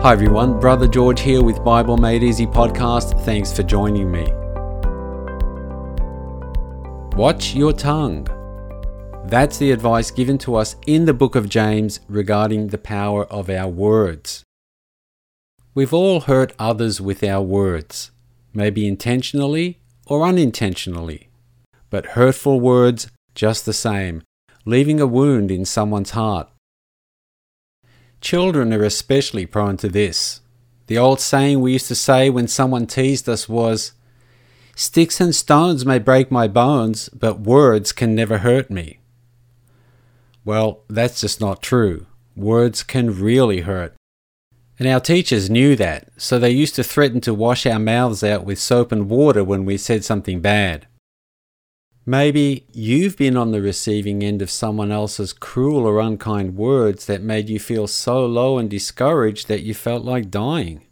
Hi everyone, Brother George here with Bible Made Easy podcast. Thanks for joining me. Watch your tongue. That's the advice given to us in the book of James regarding the power of our words. We've all hurt others with our words, maybe intentionally or unintentionally, but hurtful words just the same, leaving a wound in someone's heart. Children are especially prone to this. The old saying we used to say when someone teased us was, Sticks and stones may break my bones, but words can never hurt me. Well, that's just not true. Words can really hurt. And our teachers knew that, so they used to threaten to wash our mouths out with soap and water when we said something bad. Maybe you've been on the receiving end of someone else's cruel or unkind words that made you feel so low and discouraged that you felt like dying.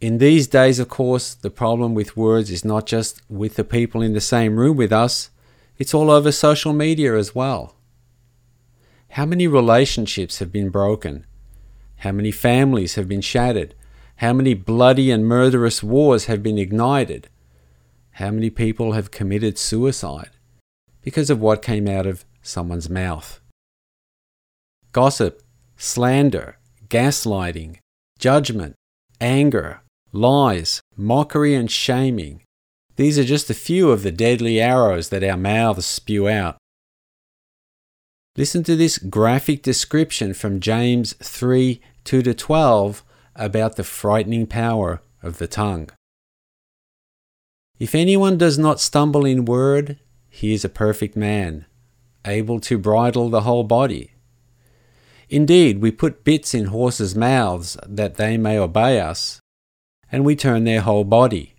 In these days, of course, the problem with words is not just with the people in the same room with us, it's all over social media as well. How many relationships have been broken? How many families have been shattered? How many bloody and murderous wars have been ignited? How many people have committed suicide because of what came out of someone's mouth? Gossip, slander, gaslighting, judgment, anger, lies, mockery, and shaming. These are just a few of the deadly arrows that our mouths spew out. Listen to this graphic description from James 3 2 to 12 about the frightening power of the tongue. If anyone does not stumble in word, he is a perfect man, able to bridle the whole body. Indeed, we put bits in horses' mouths that they may obey us, and we turn their whole body.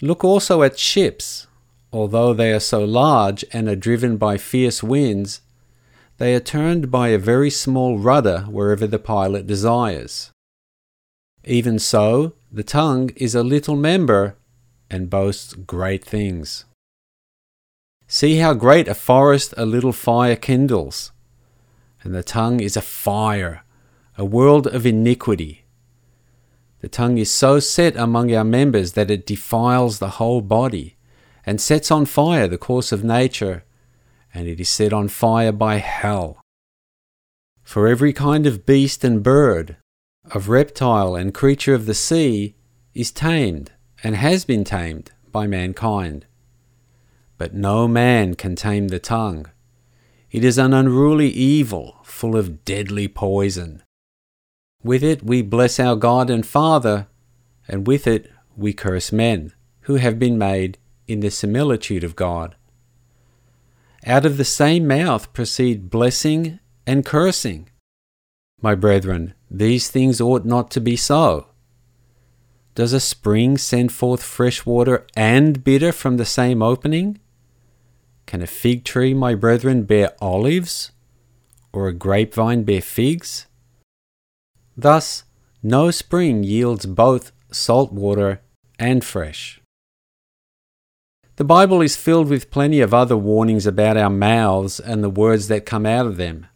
Look also at ships. Although they are so large and are driven by fierce winds, they are turned by a very small rudder wherever the pilot desires. Even so, the tongue is a little member and boasts great things. See how great a forest a little fire kindles. And the tongue is a fire, a world of iniquity. The tongue is so set among our members that it defiles the whole body and sets on fire the course of nature and it is set on fire by hell. For every kind of beast and bird, of reptile and creature of the sea, is tamed and has been tamed by mankind. But no man can tame the tongue. It is an unruly evil, full of deadly poison. With it we bless our God and Father, and with it we curse men, who have been made in the similitude of God. Out of the same mouth proceed blessing and cursing. My brethren, these things ought not to be so. Does a spring send forth fresh water and bitter from the same opening? Can a fig tree, my brethren, bear olives, or a grapevine bear figs? Thus, no spring yields both salt water and fresh. The Bible is filled with plenty of other warnings about our mouths and the words that come out of them.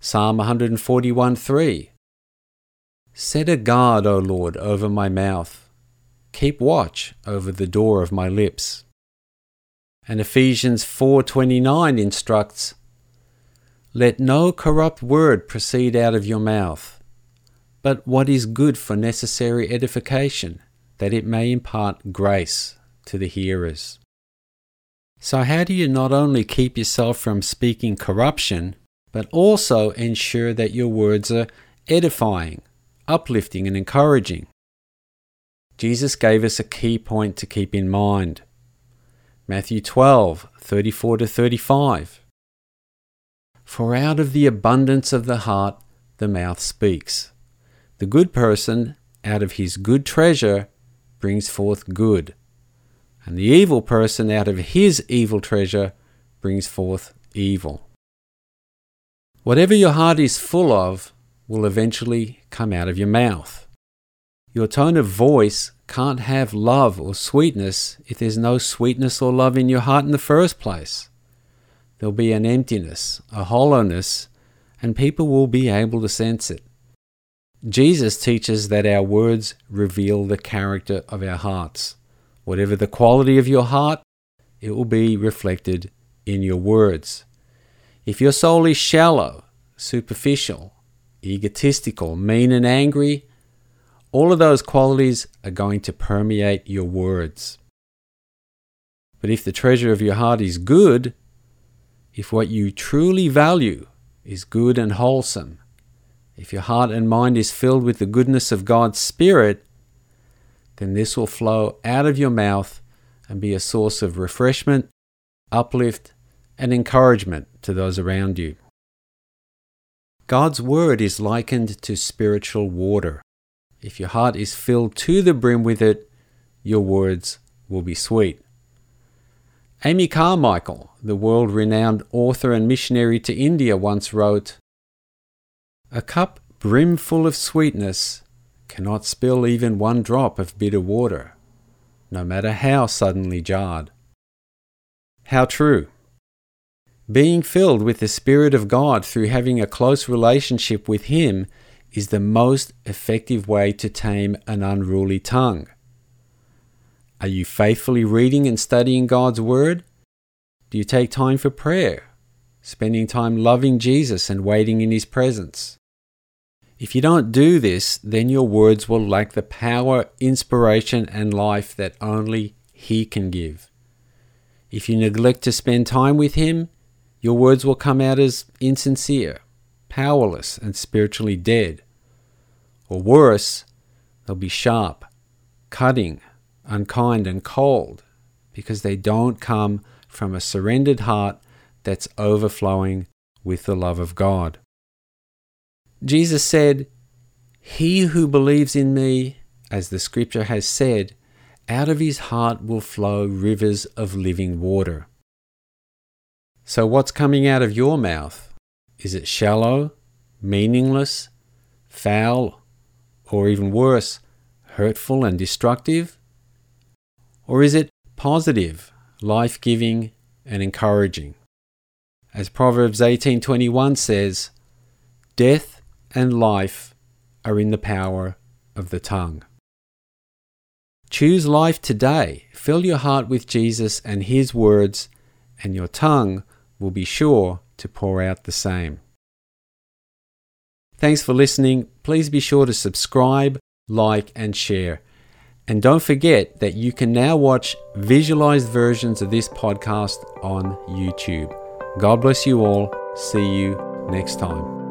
Psalm 141 3 Set a guard, O Lord, over my mouth. Keep watch over the door of my lips. And Ephesians 4:29 instructs, Let no corrupt word proceed out of your mouth, but what is good for necessary edification, that it may impart grace to the hearers. So, how do you not only keep yourself from speaking corruption, but also ensure that your words are edifying, uplifting, and encouraging? Jesus gave us a key point to keep in mind. Matthew 12, 34 to 35. For out of the abundance of the heart the mouth speaks. The good person, out of his good treasure, brings forth good and the evil person out of his evil treasure brings forth evil. Whatever your heart is full of will eventually come out of your mouth. Your tone of voice can't have love or sweetness if there's no sweetness or love in your heart in the first place. There'll be an emptiness, a hollowness, and people will be able to sense it. Jesus teaches that our words reveal the character of our hearts. Whatever the quality of your heart, it will be reflected in your words. If your soul is shallow, superficial, egotistical, mean, and angry, all of those qualities are going to permeate your words. But if the treasure of your heart is good, if what you truly value is good and wholesome, if your heart and mind is filled with the goodness of God's Spirit, then this will flow out of your mouth and be a source of refreshment, uplift, and encouragement to those around you. God's Word is likened to spiritual water. If your heart is filled to the brim with it, your words will be sweet. Amy Carmichael, the world renowned author and missionary to India, once wrote A cup brimful of sweetness cannot spill even one drop of bitter water, no matter how suddenly jarred. How true! Being filled with the Spirit of God through having a close relationship with Him is the most effective way to tame an unruly tongue. Are you faithfully reading and studying God's Word? Do you take time for prayer, spending time loving Jesus and waiting in His presence? If you don't do this, then your words will lack the power, inspiration, and life that only He can give. If you neglect to spend time with Him, your words will come out as insincere, powerless, and spiritually dead. Or worse, they'll be sharp, cutting, unkind, and cold because they don't come from a surrendered heart that's overflowing with the love of God. Jesus said, He who believes in me, as the scripture has said, out of his heart will flow rivers of living water. So, what's coming out of your mouth? Is it shallow, meaningless, foul, or even worse, hurtful and destructive? Or is it positive, life giving, and encouraging? As Proverbs 18:21 says, death and life are in the power of the tongue. Choose life today. Fill your heart with Jesus and his words, and your tongue will be sure to pour out the same. Thanks for listening. Please be sure to subscribe, like, and share. And don't forget that you can now watch visualized versions of this podcast on YouTube. God bless you all. See you next time.